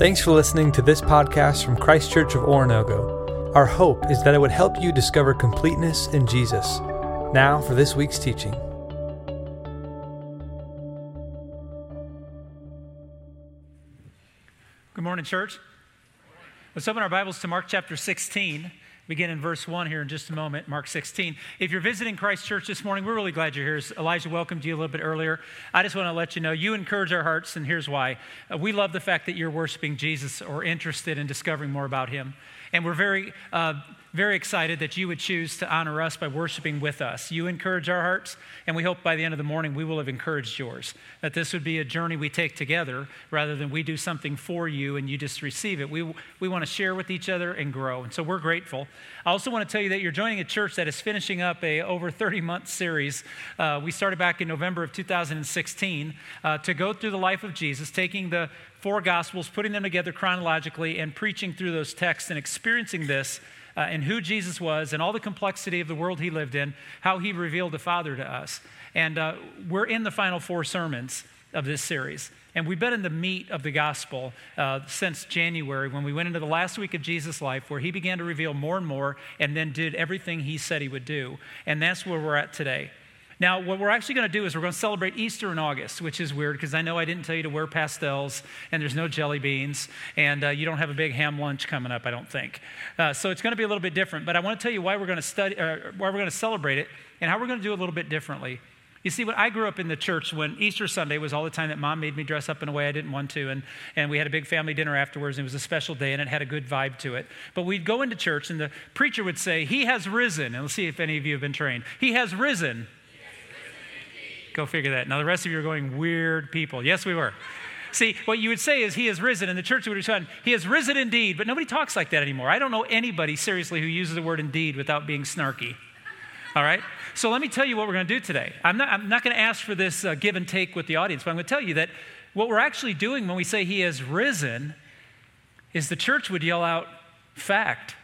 Thanks for listening to this podcast from Christ Church of Oronogo. Our hope is that it would help you discover completeness in Jesus. Now for this week's teaching. Good morning, church. Let's open our Bibles to Mark chapter 16. Begin in verse 1 here in just a moment, Mark 16. If you're visiting Christ Church this morning, we're really glad you're here. Elijah welcomed you a little bit earlier. I just want to let you know you encourage our hearts, and here's why. Uh, we love the fact that you're worshiping Jesus or interested in discovering more about him. And we're very, uh, very excited that you would choose to honor us by worshiping with us. You encourage our hearts, and we hope by the end of the morning we will have encouraged yours. That this would be a journey we take together rather than we do something for you and you just receive it. We, we want to share with each other and grow. And so we're grateful. I also want to tell you that you're joining a church that is finishing up a over 30 month series. Uh, we started back in November of 2016 uh, to go through the life of Jesus, taking the four Gospels, putting them together chronologically, and preaching through those texts and experiencing this uh, and who Jesus was and all the complexity of the world he lived in, how he revealed the Father to us. And uh, we're in the final four sermons of this series. And we've been in the meat of the gospel uh, since January when we went into the last week of Jesus' life where he began to reveal more and more and then did everything he said he would do. And that's where we're at today. Now, what we're actually going to do is we're going to celebrate Easter in August, which is weird because I know I didn't tell you to wear pastels and there's no jelly beans and uh, you don't have a big ham lunch coming up, I don't think. Uh, so it's going to be a little bit different. But I want to tell you why we're going to study, why we're going to celebrate it, and how we're going to do it a little bit differently. You see, when I grew up in the church, when Easter Sunday was all the time that mom made me dress up in a way I didn't want to, and, and we had a big family dinner afterwards, and it was a special day, and it had a good vibe to it. But we'd go into church, and the preacher would say, He has risen. And let's see if any of you have been trained. He has risen. Go figure that. Now, the rest of you are going, weird people. Yes, we were. See, what you would say is, He has risen, and the church would respond, He has risen indeed. But nobody talks like that anymore. I don't know anybody, seriously, who uses the word indeed without being snarky. All right? So let me tell you what we're going to do today. I'm not, I'm not going to ask for this uh, give and take with the audience, but I'm going to tell you that what we're actually doing when we say He has risen is the church would yell out, fact.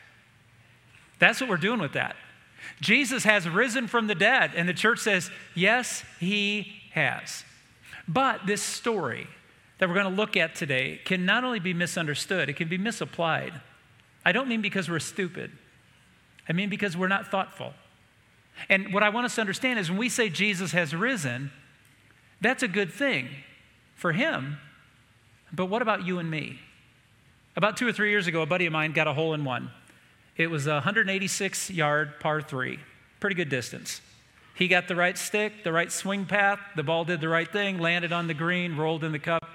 That's what we're doing with that. Jesus has risen from the dead. And the church says, yes, he has. But this story that we're going to look at today can not only be misunderstood, it can be misapplied. I don't mean because we're stupid, I mean because we're not thoughtful. And what I want us to understand is when we say Jesus has risen, that's a good thing for him. But what about you and me? About two or three years ago, a buddy of mine got a hole in one. It was a 186 yard par three, pretty good distance. He got the right stick, the right swing path, the ball did the right thing, landed on the green, rolled in the cup.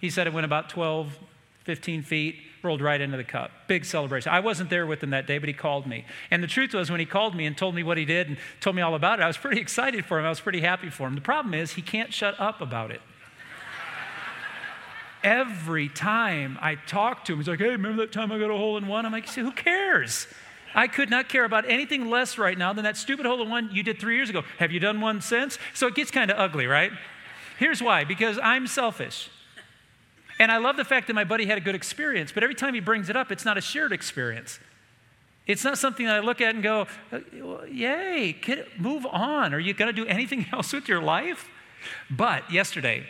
He said it went about 12, 15 feet, rolled right into the cup. Big celebration. I wasn't there with him that day, but he called me. And the truth was, when he called me and told me what he did and told me all about it, I was pretty excited for him. I was pretty happy for him. The problem is, he can't shut up about it every time I talk to him, he's like, hey, remember that time I got a hole in one? I'm like, who cares? I could not care about anything less right now than that stupid hole in one you did three years ago. Have you done one since? So it gets kind of ugly, right? Here's why because I'm selfish. And I love the fact that my buddy had a good experience, but every time he brings it up, it's not a shared experience. It's not something that I look at and go, yay, move on. Are you going to do anything else with your life? But yesterday,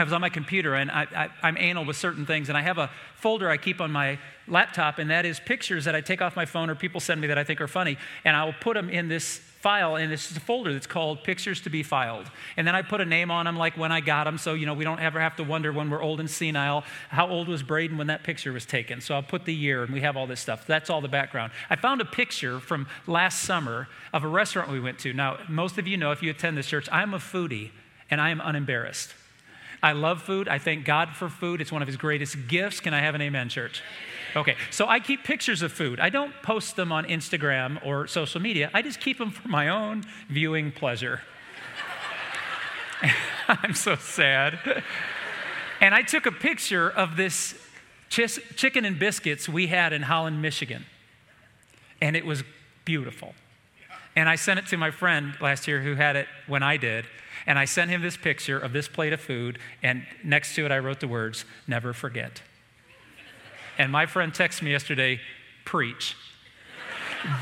I was on my computer and I, am anal with certain things, and I have a folder I keep on my laptop, and that is pictures that I take off my phone or people send me that I think are funny, and I will put them in this file, and it's a folder that's called Pictures to be Filed. And then I put a name on them, like when I got them, so you know we don't ever have to wonder when we're old and senile how old was Braden when that picture was taken. So I'll put the year, and we have all this stuff. That's all the background. I found a picture from last summer of a restaurant we went to. Now, most of you know if you attend this church, I'm a foodie, and I am unembarrassed. I love food. I thank God for food. It's one of his greatest gifts. Can I have an amen, church? Okay, so I keep pictures of food. I don't post them on Instagram or social media. I just keep them for my own viewing pleasure. I'm so sad. And I took a picture of this ch- chicken and biscuits we had in Holland, Michigan. And it was beautiful. And I sent it to my friend last year who had it when I did. And I sent him this picture of this plate of food, and next to it, I wrote the words, never forget. And my friend texted me yesterday, preach.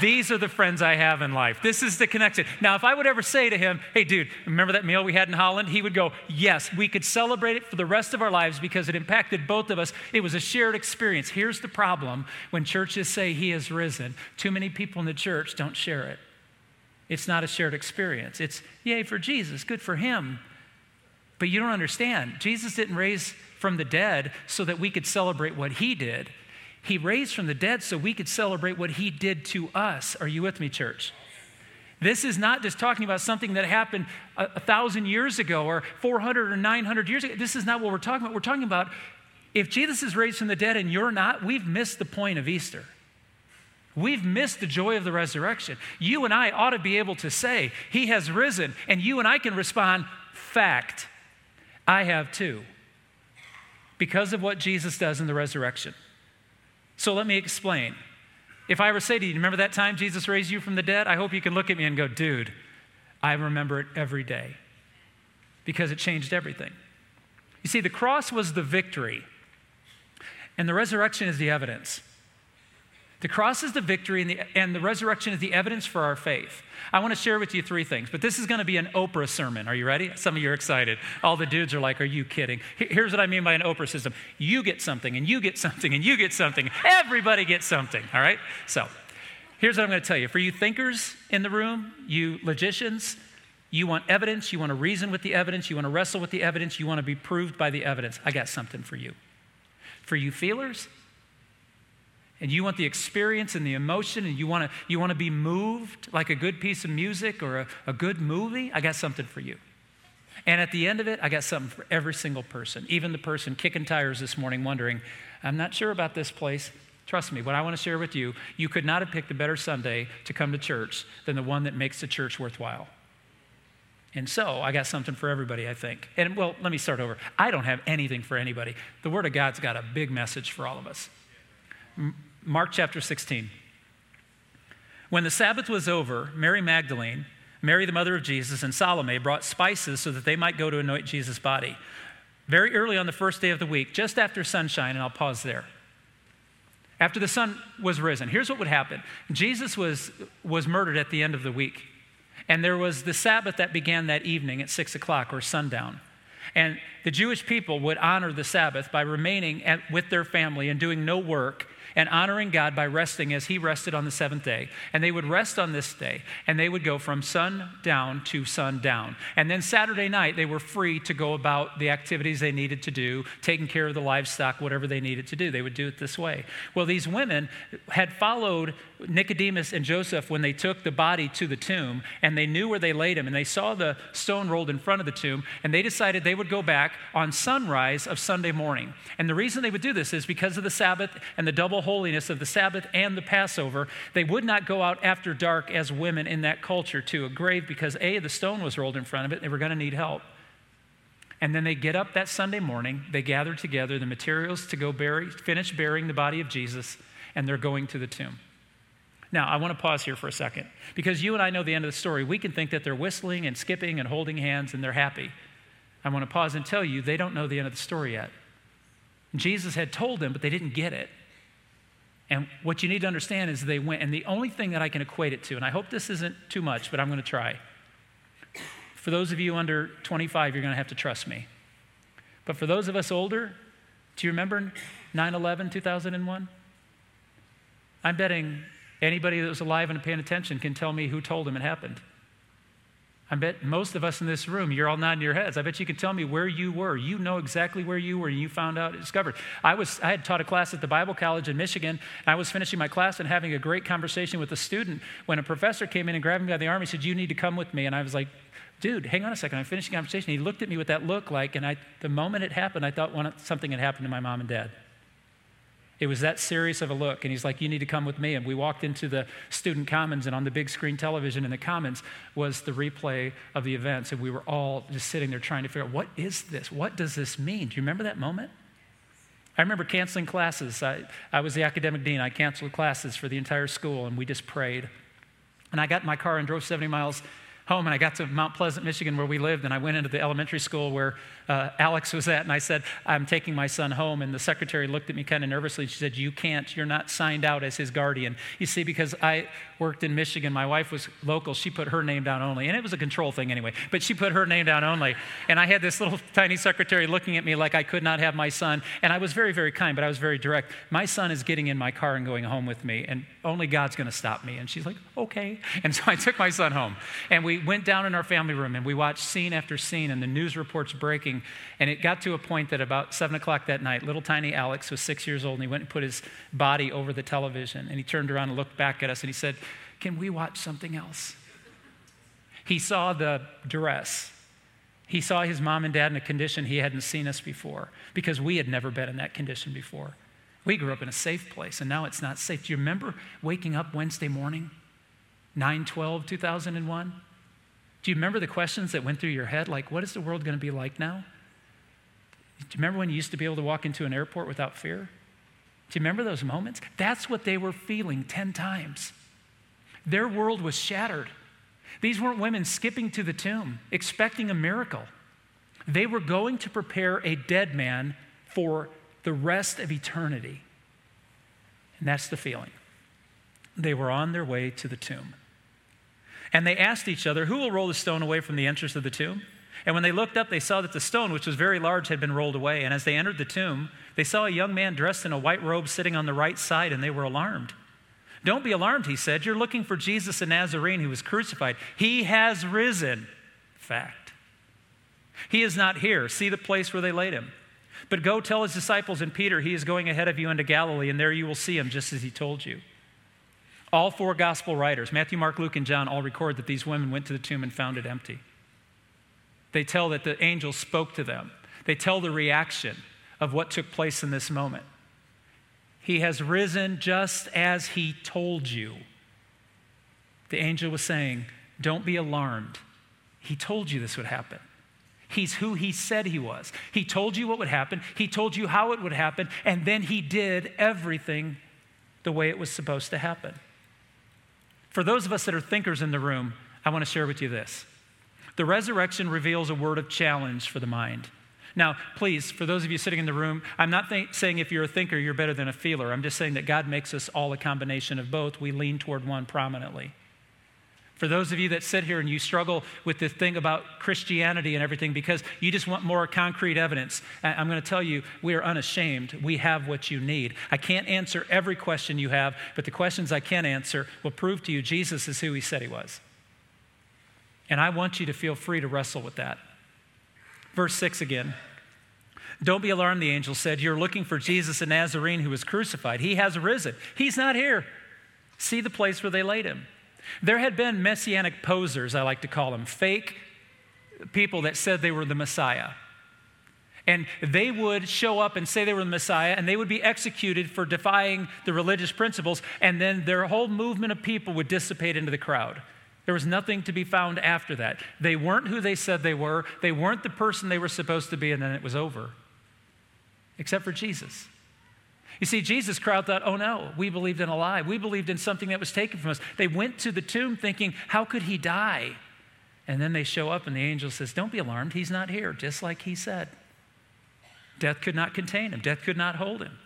These are the friends I have in life. This is the connection. Now, if I would ever say to him, hey, dude, remember that meal we had in Holland? He would go, yes, we could celebrate it for the rest of our lives because it impacted both of us. It was a shared experience. Here's the problem when churches say he has risen, too many people in the church don't share it. It's not a shared experience. It's, yay for Jesus, good for him. But you don't understand. Jesus didn't raise from the dead so that we could celebrate what he did. He raised from the dead so we could celebrate what he did to us. Are you with me, church? This is not just talking about something that happened a, a, thousand years ago or 400 or 900 years ago. This is not what we're talking about. We're talking about if Jesus is raised from the dead and you're not, we've missed the point of Easter. We've missed the joy of the resurrection. You and I ought to be able to say, He has risen, and you and I can respond, Fact, I have too, because of what Jesus does in the resurrection. So let me explain. If I ever say to you, remember that time Jesus raised you from the dead? I hope you can look at me and go, dude, I remember it every day because it changed everything. You see, the cross was the victory, and the resurrection is the evidence. The cross is the victory, and the, and the resurrection is the evidence for our faith. I want to share with you three things, but this is going to be an Oprah sermon. Are you ready? Some of you are excited. All the dudes are like, Are you kidding? Here's what I mean by an Oprah system you get something, and you get something, and you get something. Everybody gets something, all right? So here's what I'm going to tell you. For you thinkers in the room, you logicians, you want evidence, you want to reason with the evidence, you want to wrestle with the evidence, you want to be proved by the evidence. I got something for you. For you feelers, and you want the experience and the emotion and you want to you want to be moved like a good piece of music or a, a good movie i got something for you and at the end of it i got something for every single person even the person kicking tires this morning wondering i'm not sure about this place trust me what i want to share with you you could not have picked a better sunday to come to church than the one that makes the church worthwhile and so I got something for everybody, I think. And well, let me start over. I don't have anything for anybody. The Word of God's got a big message for all of us. Mark chapter 16. When the Sabbath was over, Mary Magdalene, Mary the mother of Jesus, and Salome brought spices so that they might go to anoint Jesus' body. Very early on the first day of the week, just after sunshine, and I'll pause there. After the sun was risen, here's what would happen Jesus was, was murdered at the end of the week. And there was the Sabbath that began that evening at six o'clock or sundown. And the Jewish people would honor the Sabbath by remaining at, with their family and doing no work and honoring God by resting as He rested on the seventh day. And they would rest on this day, and they would go from sundown to sundown. And then Saturday night, they were free to go about the activities they needed to do, taking care of the livestock, whatever they needed to do. They would do it this way. Well, these women had followed Nicodemus and Joseph when they took the body to the tomb, and they knew where they laid him, and they saw the stone rolled in front of the tomb, and they decided they would go back on sunrise of Sunday morning. And the reason they would do this is because of the Sabbath and the double holiness of the Sabbath and the Passover. They would not go out after dark as women in that culture to a grave because A, the stone was rolled in front of it, they were going to need help. And then they get up that Sunday morning, they gather together the materials to go bury, finish burying the body of Jesus, and they're going to the tomb. Now, I want to pause here for a second because you and I know the end of the story. We can think that they're whistling and skipping and holding hands and they're happy. I want to pause and tell you they don't know the end of the story yet. Jesus had told them, but they didn't get it. And what you need to understand is they went, and the only thing that I can equate it to, and I hope this isn't too much, but I'm going to try. For those of you under 25, you're going to have to trust me. But for those of us older, do you remember 9 11, 2001? I'm betting anybody that was alive and paying attention can tell me who told them it happened. I bet most of us in this room, you're all nodding your heads. I bet you can tell me where you were. You know exactly where you were you found out, discovered. I, was, I had taught a class at the Bible College in Michigan, and I was finishing my class and having a great conversation with a student when a professor came in and grabbed me by the arm. He said, You need to come with me. And I was like, Dude, hang on a second. I'm finishing the conversation. He looked at me with that look like, and I, the moment it happened, I thought something had happened to my mom and dad. It was that serious of a look. And he's like, You need to come with me. And we walked into the student commons, and on the big screen television in the commons was the replay of the events. And we were all just sitting there trying to figure out what is this? What does this mean? Do you remember that moment? I remember canceling classes. I, I was the academic dean. I canceled classes for the entire school, and we just prayed. And I got in my car and drove 70 miles home and I got to Mount Pleasant, Michigan, where we lived, and I went into the elementary school where uh, Alex was at, and I said, I'm taking my son home. And the secretary looked at me kind of nervously. She said, You can't. You're not signed out as his guardian. You see, because I worked in Michigan, my wife was local. She put her name down only. And it was a control thing anyway, but she put her name down only. And I had this little tiny secretary looking at me like I could not have my son. And I was very, very kind, but I was very direct. My son is getting in my car and going home with me, and only God's going to stop me. And she's like, Okay. And so I took my son home. And we went down in our family room and we watched scene after scene and the news reports breaking. And it got to a point that about seven o'clock that night, little tiny Alex was six years old and he went and put his body over the television. And he turned around and looked back at us and he said, Can we watch something else? He saw the duress. He saw his mom and dad in a condition he hadn't seen us before because we had never been in that condition before. We grew up in a safe place and now it's not safe. Do you remember waking up Wednesday morning, 9 12, 2001? Do you remember the questions that went through your head? Like, what is the world going to be like now? Do you remember when you used to be able to walk into an airport without fear? Do you remember those moments? That's what they were feeling 10 times. Their world was shattered. These weren't women skipping to the tomb, expecting a miracle. They were going to prepare a dead man for the rest of eternity. And that's the feeling. They were on their way to the tomb. And they asked each other, Who will roll the stone away from the entrance of the tomb? And when they looked up, they saw that the stone, which was very large, had been rolled away. And as they entered the tomb, they saw a young man dressed in a white robe sitting on the right side, and they were alarmed. Don't be alarmed, he said. You're looking for Jesus the Nazarene who was crucified. He has risen. Fact. He is not here. See the place where they laid him. But go tell his disciples and Peter, he is going ahead of you into Galilee, and there you will see him just as he told you. All four gospel writers, Matthew, Mark, Luke, and John, all record that these women went to the tomb and found it empty. They tell that the angel spoke to them, they tell the reaction of what took place in this moment. He has risen just as he told you. The angel was saying, Don't be alarmed. He told you this would happen. He's who he said he was. He told you what would happen, he told you how it would happen, and then he did everything the way it was supposed to happen. For those of us that are thinkers in the room, I want to share with you this. The resurrection reveals a word of challenge for the mind. Now, please, for those of you sitting in the room, I'm not th- saying if you're a thinker, you're better than a feeler. I'm just saying that God makes us all a combination of both. We lean toward one prominently. For those of you that sit here and you struggle with this thing about Christianity and everything because you just want more concrete evidence, I'm going to tell you, we are unashamed. We have what you need. I can't answer every question you have, but the questions I can answer will prove to you Jesus is who he said he was. And I want you to feel free to wrestle with that. Verse 6 again. Don't be alarmed, the angel said. You're looking for Jesus, a Nazarene who was crucified. He has risen. He's not here. See the place where they laid him. There had been messianic posers, I like to call them, fake people that said they were the Messiah. And they would show up and say they were the Messiah, and they would be executed for defying the religious principles, and then their whole movement of people would dissipate into the crowd. There was nothing to be found after that. They weren't who they said they were, they weren't the person they were supposed to be, and then it was over. Except for Jesus. You see, Jesus' crowd thought, oh no, we believed in a lie. We believed in something that was taken from us. They went to the tomb thinking, how could he die? And then they show up, and the angel says, Don't be alarmed, he's not here, just like he said. Death could not contain him, death could not hold him.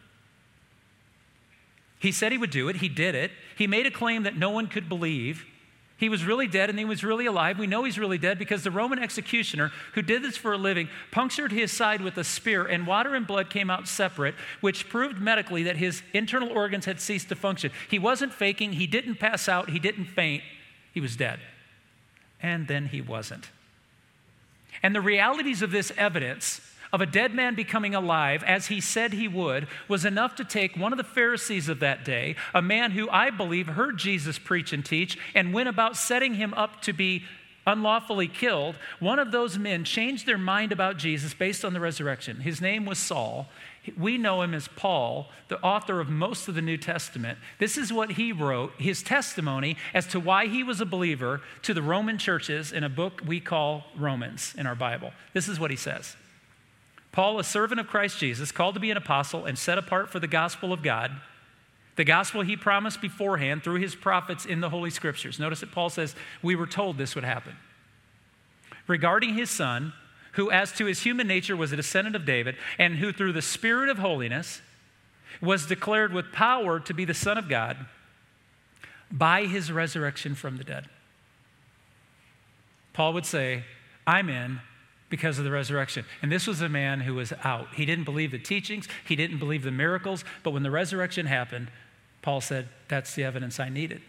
He said he would do it, he did it. He made a claim that no one could believe. He was really dead and he was really alive. We know he's really dead because the Roman executioner who did this for a living punctured his side with a spear, and water and blood came out separate, which proved medically that his internal organs had ceased to function. He wasn't faking, he didn't pass out, he didn't faint, he was dead. And then he wasn't. And the realities of this evidence of a dead man becoming alive, as he said he would, was enough to take one of the Pharisees of that day, a man who I believe heard Jesus preach and teach, and went about setting him up to be unlawfully killed. One of those men changed their mind about Jesus based on the resurrection. His name was Saul. We know him as Paul, the author of most of the New Testament. This is what he wrote, his testimony as to why he was a believer to the Roman churches in a book we call Romans in our Bible. This is what he says. Paul, a servant of Christ Jesus, called to be an apostle and set apart for the gospel of God, the gospel he promised beforehand through his prophets in the Holy Scriptures. Notice that Paul says, We were told this would happen. regarding his son, who as to his human nature was a descendant of David, and who through the Spirit of holiness was declared with power to be the Son of God by his resurrection from the dead. Paul would say, I'm in because of the resurrection. And this was a man who was out. He didn't believe the teachings, he didn't believe the miracles, but when the resurrection happened, Paul said, That's the evidence I needed.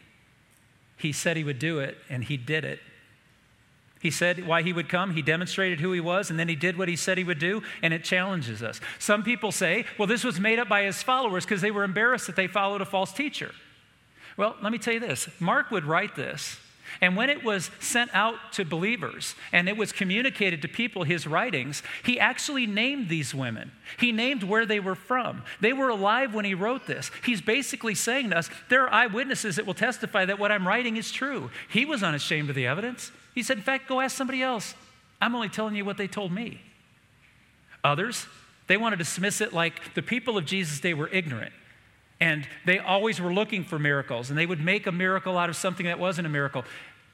He said he would do it, and he did it. He said why he would come. He demonstrated who he was, and then he did what he said he would do, and it challenges us. Some people say, well, this was made up by his followers because they were embarrassed that they followed a false teacher. Well, let me tell you this Mark would write this and when it was sent out to believers and it was communicated to people, his writings, he actually named these women. He named where they were from. They were alive when he wrote this. He's basically saying to us, there are eyewitnesses that will testify that what I'm writing is true. He was unashamed of the evidence. He said, in fact, go ask somebody else. I'm only telling you what they told me. Others, they want to dismiss it like the people of Jesus' day were ignorant. And they always were looking for miracles, and they would make a miracle out of something that wasn't a miracle.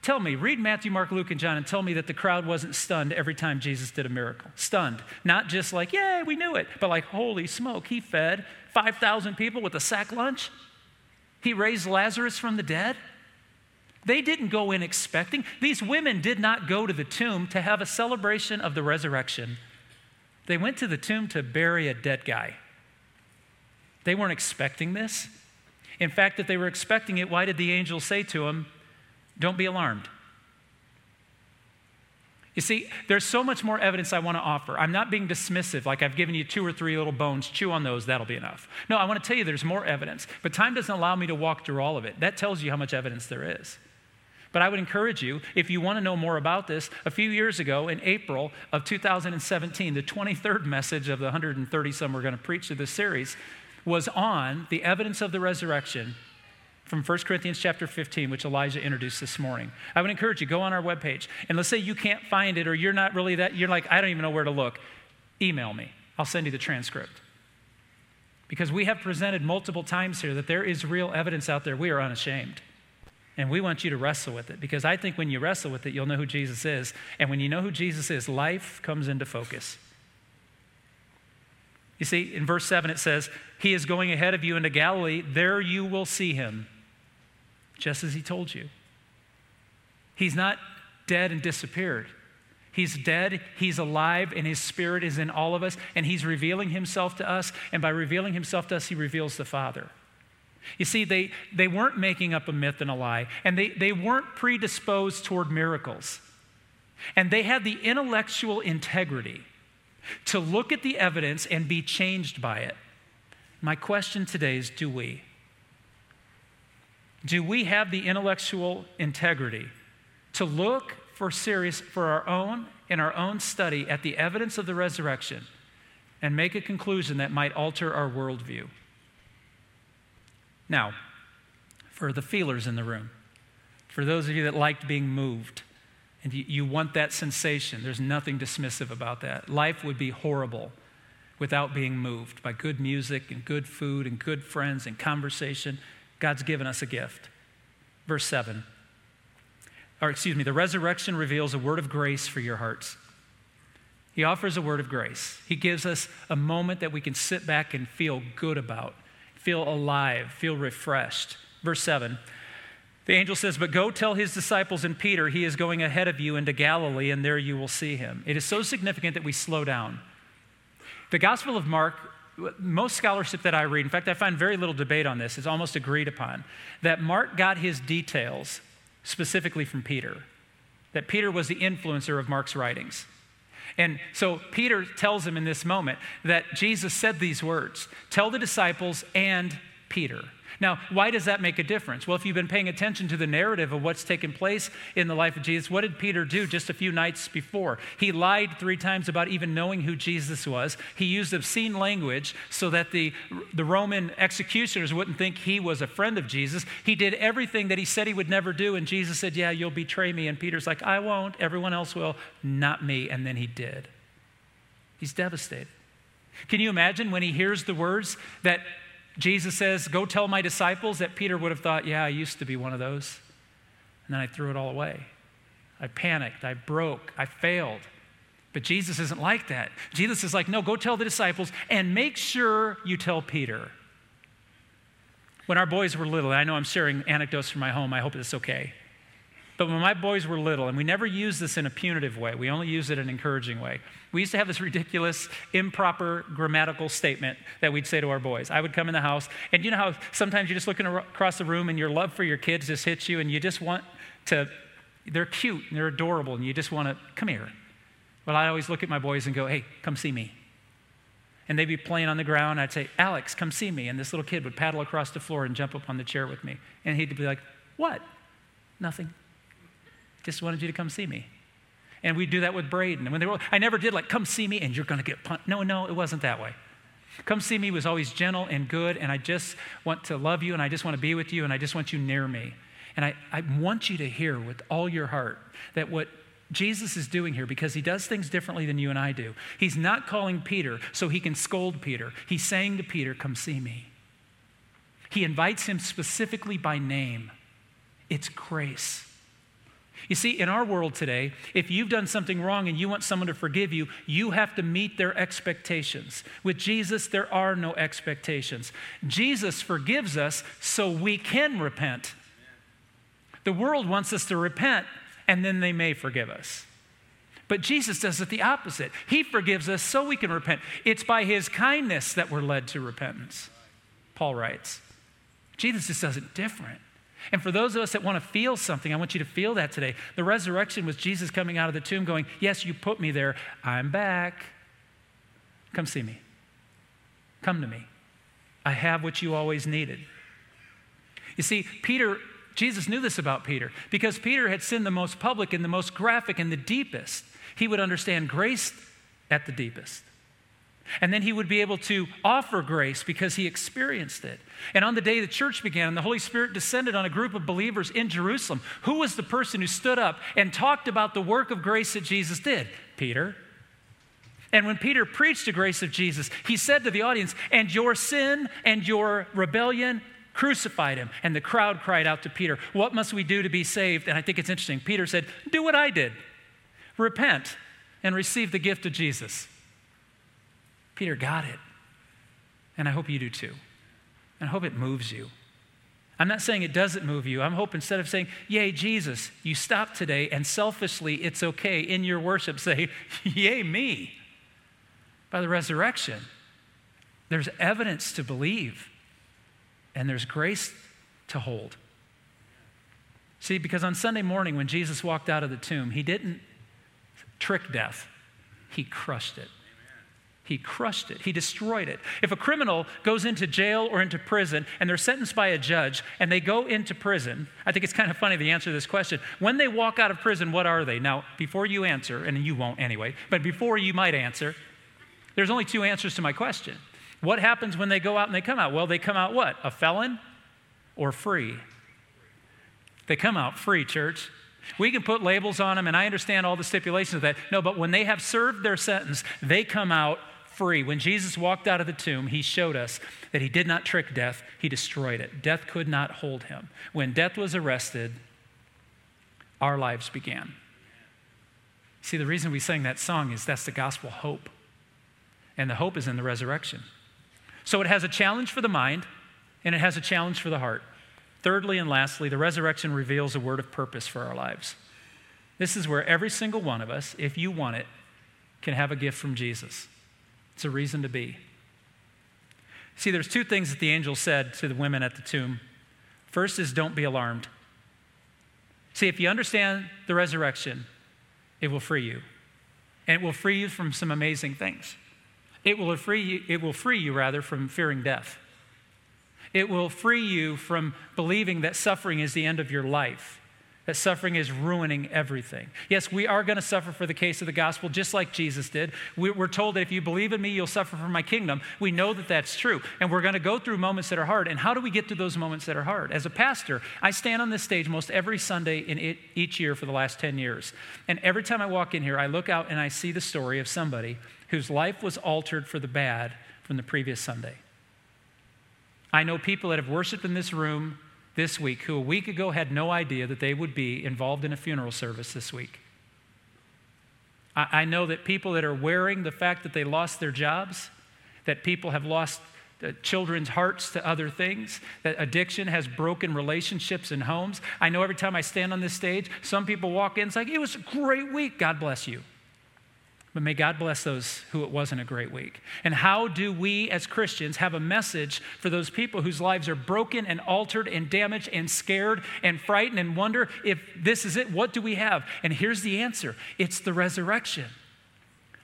Tell me, read Matthew, Mark, Luke, and John, and tell me that the crowd wasn't stunned every time Jesus did a miracle. Stunned. Not just like, yay, we knew it, but like, holy smoke, he fed 5,000 people with a sack lunch. He raised Lazarus from the dead. They didn't go in expecting. These women did not go to the tomb to have a celebration of the resurrection. They went to the tomb to bury a dead guy. They weren't expecting this. In fact, if they were expecting it, why did the angel say to them, Don't be alarmed? You see, there's so much more evidence I want to offer. I'm not being dismissive, like I've given you two or three little bones, chew on those, that'll be enough. No, I want to tell you there's more evidence, but time doesn't allow me to walk through all of it. That tells you how much evidence there is. But I would encourage you, if you want to know more about this, a few years ago in April of 2017, the 23rd message of the 130 some we're going to preach to this series was on the evidence of the resurrection from 1 Corinthians chapter 15, which Elijah introduced this morning. I would encourage you, go on our webpage. And let's say you can't find it or you're not really that, you're like, I don't even know where to look. Email me. I'll send you the transcript. Because we have presented multiple times here that there is real evidence out there. We are unashamed. And we want you to wrestle with it because I think when you wrestle with it, you'll know who Jesus is. And when you know who Jesus is, life comes into focus. You see, in verse 7, it says, He is going ahead of you into Galilee. There you will see him, just as he told you. He's not dead and disappeared. He's dead, he's alive, and his spirit is in all of us, and he's revealing himself to us. And by revealing himself to us, he reveals the Father. You see, they, they weren't making up a myth and a lie, and they, they weren't predisposed toward miracles. And they had the intellectual integrity to look at the evidence and be changed by it. My question today is do we? Do we have the intellectual integrity to look for serious for our own in our own study at the evidence of the resurrection and make a conclusion that might alter our worldview? Now, for the feelers in the room, for those of you that liked being moved, and you, you want that sensation. There's nothing dismissive about that. Life would be horrible without being moved by good music and good food and good friends and conversation. God's given us a gift. Verse 7. Or, excuse me, the resurrection reveals a word of grace for your hearts. He offers a word of grace. He gives us a moment that we can sit back and feel good about, feel alive, feel refreshed. Verse 7 the angel says, But go tell his disciples and Peter, he is going ahead of you into Galilee, and there you will see him. It is so significant that we slow down. The Gospel of Mark, most scholarship that I read, in fact, I find very little debate on this, is almost agreed upon, that Mark got his details specifically from Peter, that Peter was the influencer of Mark's writings. And so Peter tells him in this moment that Jesus said these words Tell the disciples and Peter. Now, why does that make a difference? Well, if you've been paying attention to the narrative of what's taken place in the life of Jesus, what did Peter do just a few nights before? He lied three times about even knowing who Jesus was. He used obscene language so that the, the Roman executioners wouldn't think he was a friend of Jesus. He did everything that he said he would never do, and Jesus said, Yeah, you'll betray me. And Peter's like, I won't. Everyone else will, not me. And then he did. He's devastated. Can you imagine when he hears the words that Jesus says, Go tell my disciples that Peter would have thought, Yeah, I used to be one of those. And then I threw it all away. I panicked. I broke. I failed. But Jesus isn't like that. Jesus is like, no, go tell the disciples and make sure you tell Peter. When our boys were little, I know I'm sharing anecdotes from my home, I hope it's okay. But when my boys were little, and we never used this in a punitive way, we only used it in an encouraging way. We used to have this ridiculous, improper grammatical statement that we'd say to our boys. I would come in the house, and you know how sometimes you're just looking across the room and your love for your kids just hits you, and you just want to, they're cute and they're adorable, and you just want to, come here. Well, I always look at my boys and go, hey, come see me. And they'd be playing on the ground. I'd say, Alex, come see me. And this little kid would paddle across the floor and jump up on the chair with me. And he'd be like, what? Nothing. Just wanted you to come see me. And we'd do that with Braden. And when they were, I never did like, come see me and you're going to get punched. No, no, it wasn't that way. Come see me was always gentle and good, and I just want to love you, and I just want to be with you, and I just want you near me. And I, I want you to hear with all your heart that what Jesus is doing here, because he does things differently than you and I do, he's not calling Peter so he can scold Peter. He's saying to Peter, Come see me. He invites him specifically by name. It's grace. You see, in our world today, if you've done something wrong and you want someone to forgive you, you have to meet their expectations. With Jesus, there are no expectations. Jesus forgives us so we can repent. The world wants us to repent and then they may forgive us. But Jesus does it the opposite. He forgives us so we can repent. It's by his kindness that we're led to repentance, Paul writes. Jesus just does it different. And for those of us that want to feel something, I want you to feel that today. The resurrection was Jesus coming out of the tomb going, Yes, you put me there. I'm back. Come see me. Come to me. I have what you always needed. You see, Peter, Jesus knew this about Peter because Peter had sinned the most public and the most graphic and the deepest. He would understand grace at the deepest. And then he would be able to offer grace because he experienced it. And on the day the church began and the Holy Spirit descended on a group of believers in Jerusalem, who was the person who stood up and talked about the work of grace that Jesus did? Peter. And when Peter preached the grace of Jesus, he said to the audience, And your sin and your rebellion crucified him. And the crowd cried out to Peter, What must we do to be saved? And I think it's interesting. Peter said, Do what I did repent and receive the gift of Jesus. Peter got it. And I hope you do too. And I hope it moves you. I'm not saying it doesn't move you. I'm hoping instead of saying, Yay, Jesus, you stop today and selfishly, it's okay, in your worship, say, Yay, me. By the resurrection, there's evidence to believe, and there's grace to hold. See, because on Sunday morning, when Jesus walked out of the tomb, he didn't trick death, he crushed it. He crushed it. He destroyed it. If a criminal goes into jail or into prison and they're sentenced by a judge and they go into prison, I think it's kind of funny the answer to this question. When they walk out of prison, what are they? Now, before you answer, and you won't anyway, but before you might answer, there's only two answers to my question. What happens when they go out and they come out? Well, they come out what? A felon or free? They come out free, church. We can put labels on them, and I understand all the stipulations of that. No, but when they have served their sentence, they come out free. When Jesus walked out of the tomb, he showed us that he did not trick death, he destroyed it. Death could not hold him. When death was arrested, our lives began. See, the reason we sang that song is that's the gospel hope. And the hope is in the resurrection. So it has a challenge for the mind and it has a challenge for the heart. Thirdly and lastly, the resurrection reveals a word of purpose for our lives. This is where every single one of us, if you want it, can have a gift from Jesus. It's a reason to be. See, there's two things that the angel said to the women at the tomb. First is don't be alarmed. See, if you understand the resurrection, it will free you. And it will free you from some amazing things. It will free you, it will free you rather from fearing death. It will free you from believing that suffering is the end of your life that suffering is ruining everything. Yes, we are going to suffer for the case of the gospel, just like Jesus did. We're told that if you believe in me, you'll suffer for my kingdom. We know that that's true. And we're going to go through moments that are hard. And how do we get through those moments that are hard? As a pastor, I stand on this stage most every Sunday in it, each year for the last 10 years. And every time I walk in here, I look out and I see the story of somebody whose life was altered for the bad from the previous Sunday. I know people that have worshiped in this room this week who a week ago had no idea that they would be involved in a funeral service this week. I, I know that people that are wearing the fact that they lost their jobs, that people have lost uh, children's hearts to other things, that addiction has broken relationships and homes. I know every time I stand on this stage, some people walk in, it's like, it was a great week. God bless you. But may God bless those who it wasn't a great week. And how do we as Christians have a message for those people whose lives are broken and altered and damaged and scared and frightened and wonder if this is it? What do we have? And here's the answer it's the resurrection.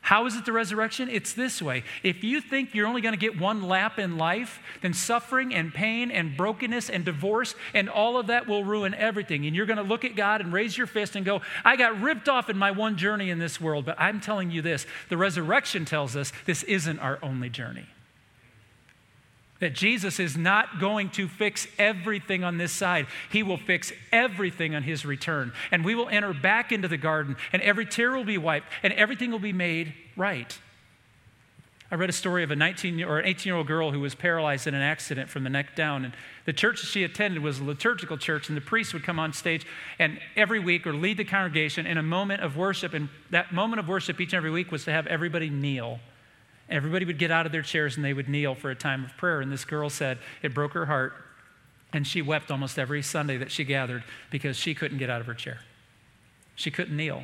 How is it the resurrection? It's this way. If you think you're only going to get one lap in life, then suffering and pain and brokenness and divorce and all of that will ruin everything. And you're going to look at God and raise your fist and go, I got ripped off in my one journey in this world. But I'm telling you this the resurrection tells us this isn't our only journey. That Jesus is not going to fix everything on this side. He will fix everything on his return. And we will enter back into the garden, and every tear will be wiped, and everything will be made right. I read a story of a 19 or an 18 year old girl who was paralyzed in an accident from the neck down. And the church she attended was a liturgical church, and the priest would come on stage and every week or lead the congregation in a moment of worship. And that moment of worship each and every week was to have everybody kneel Everybody would get out of their chairs and they would kneel for a time of prayer. And this girl said it broke her heart. And she wept almost every Sunday that she gathered because she couldn't get out of her chair. She couldn't kneel.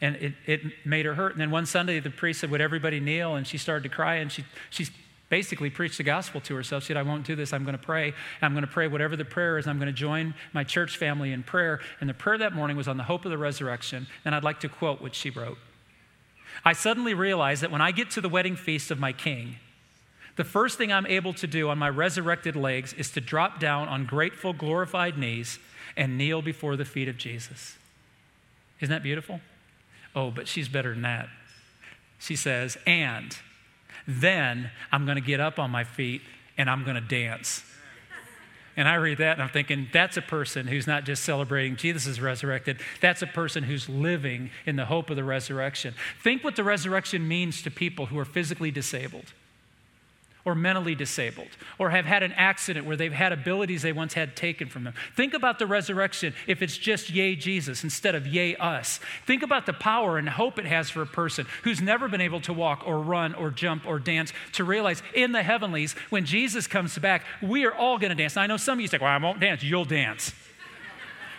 And it, it made her hurt. And then one Sunday, the priest said, Would everybody kneel? And she started to cry. And she, she basically preached the gospel to herself. She said, I won't do this. I'm going to pray. I'm going to pray whatever the prayer is. I'm going to join my church family in prayer. And the prayer that morning was on the hope of the resurrection. And I'd like to quote what she wrote. I suddenly realize that when I get to the wedding feast of my king, the first thing I'm able to do on my resurrected legs is to drop down on grateful, glorified knees and kneel before the feet of Jesus. Isn't that beautiful? Oh, but she's better than that. She says, and then I'm going to get up on my feet and I'm going to dance. And I read that and I'm thinking, that's a person who's not just celebrating Jesus is resurrected, that's a person who's living in the hope of the resurrection. Think what the resurrection means to people who are physically disabled or mentally disabled or have had an accident where they've had abilities they once had taken from them. Think about the resurrection if it's just yay Jesus instead of yay us. Think about the power and hope it has for a person who's never been able to walk or run or jump or dance to realize in the heavenlies when Jesus comes back, we are all going to dance. I know some of you say, well, I won't dance. You'll dance.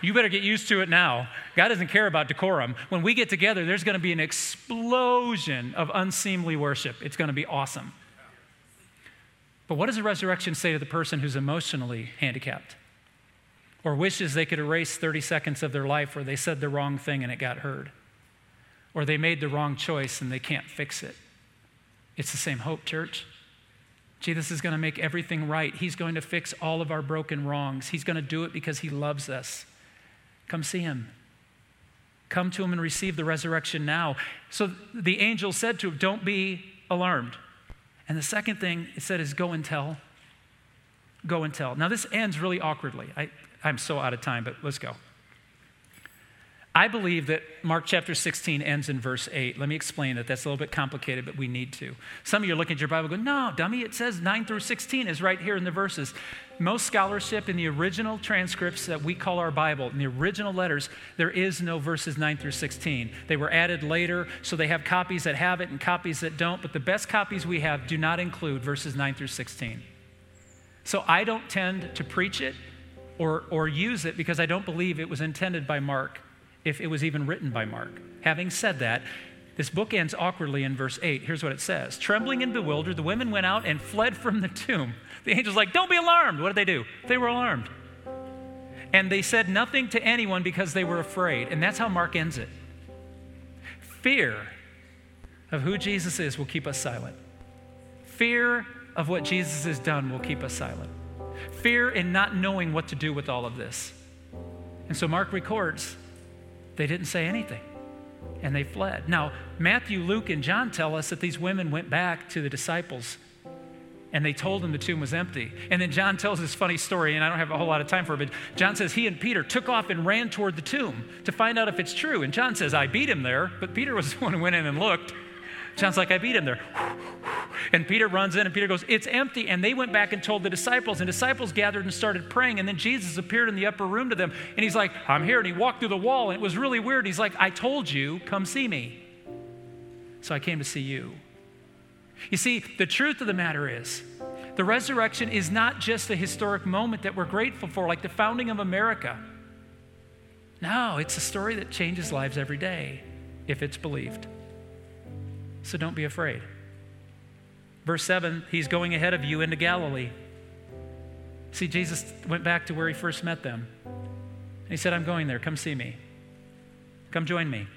You better get used to it now. God doesn't care about decorum. When we get together, there's going to be an explosion of unseemly worship. It's going to be awesome. But what does the resurrection say to the person who's emotionally handicapped? Or wishes they could erase 30 seconds of their life where they said the wrong thing and it got heard? Or they made the wrong choice and they can't fix it? It's the same hope, church. Jesus is going to make everything right. He's going to fix all of our broken wrongs. He's going to do it because He loves us. Come see Him. Come to Him and receive the resurrection now. So the angel said to him, Don't be alarmed. And the second thing it said is go and tell. Go and tell. Now, this ends really awkwardly. I, I'm so out of time, but let's go. I believe that Mark chapter 16 ends in verse 8. Let me explain that. That's a little bit complicated, but we need to. Some of you are looking at your Bible going, no, dummy, it says 9 through 16 is right here in the verses. Most scholarship in the original transcripts that we call our Bible, in the original letters, there is no verses 9 through 16. They were added later, so they have copies that have it and copies that don't, but the best copies we have do not include verses 9 through 16. So I don't tend to preach it or, or use it because I don't believe it was intended by Mark if it was even written by Mark. Having said that, this book ends awkwardly in verse 8. Here's what it says Trembling and bewildered, the women went out and fled from the tomb. The angel's like, Don't be alarmed. What did they do? They were alarmed. And they said nothing to anyone because they were afraid. And that's how Mark ends it. Fear of who Jesus is will keep us silent. Fear of what Jesus has done will keep us silent. Fear in not knowing what to do with all of this. And so Mark records they didn't say anything and they fled. Now, Matthew, Luke, and John tell us that these women went back to the disciples and they told them the tomb was empty. And then John tells this funny story, and I don't have a whole lot of time for it, but John says he and Peter took off and ran toward the tomb to find out if it's true. And John says, I beat him there, but Peter was the one who went in and looked. John's like, I beat him there. And Peter runs in and Peter goes, It's empty. And they went back and told the disciples, and disciples gathered and started praying. And then Jesus appeared in the upper room to them, and he's like, I'm here. And he walked through the wall, and it was really weird. He's like, I told you, come see me. So I came to see you. You see, the truth of the matter is, the resurrection is not just a historic moment that we're grateful for, like the founding of America. No, it's a story that changes lives every day if it's believed. So don't be afraid. Verse 7, he's going ahead of you into Galilee. See, Jesus went back to where he first met them. He said, I'm going there. Come see me. Come join me.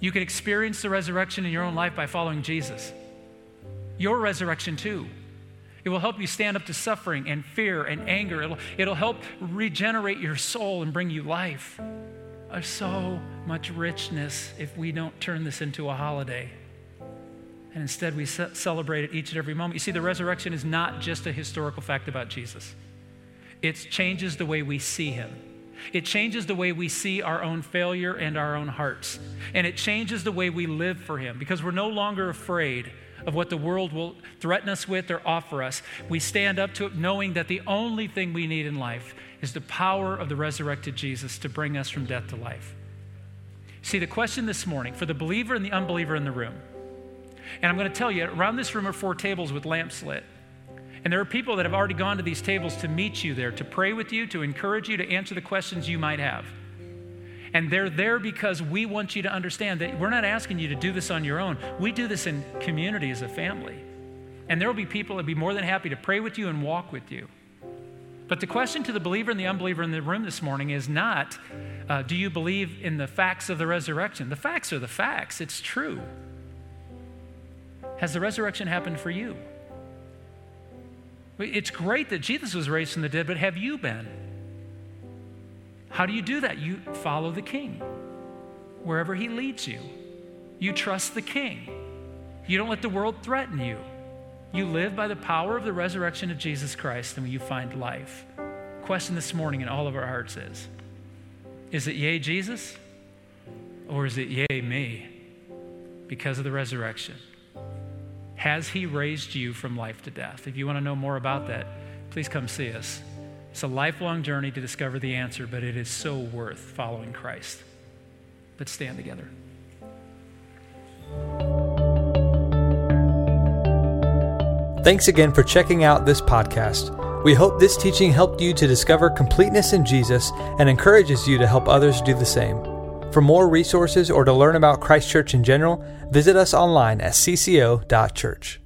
You can experience the resurrection in your own life by following Jesus. Your resurrection, too. It will help you stand up to suffering and fear and anger. It'll, it'll help regenerate your soul and bring you life. There's so much richness if we don't turn this into a holiday. And instead, we ce- celebrate it each and every moment. You see, the resurrection is not just a historical fact about Jesus, it changes the way we see him. It changes the way we see our own failure and our own hearts. And it changes the way we live for him because we're no longer afraid of what the world will threaten us with or offer us. We stand up to it knowing that the only thing we need in life is the power of the resurrected Jesus to bring us from death to life. See, the question this morning for the believer and the unbeliever in the room, and I'm going to tell you, around this room are four tables with lamps lit. And there are people that have already gone to these tables to meet you there, to pray with you, to encourage you, to answer the questions you might have. And they're there because we want you to understand that we're not asking you to do this on your own. We do this in community as a family. And there will be people that be more than happy to pray with you and walk with you. But the question to the believer and the unbeliever in the room this morning is not uh, do you believe in the facts of the resurrection? The facts are the facts, it's true. Has the resurrection happened for you? It's great that Jesus was raised from the dead, but have you been? How do you do that? You follow the king wherever he leads you. You trust the king. You don't let the world threaten you. You live by the power of the resurrection of Jesus Christ, and you find life. Question this morning in all of our hearts is Is it yea, Jesus? Or is it yea, me? Because of the resurrection. Has he raised you from life to death? If you want to know more about that, please come see us. It's a lifelong journey to discover the answer, but it is so worth following Christ. Let's stand together. Thanks again for checking out this podcast. We hope this teaching helped you to discover completeness in Jesus and encourages you to help others do the same. For more resources or to learn about Christ Church in general, visit us online at cco.church.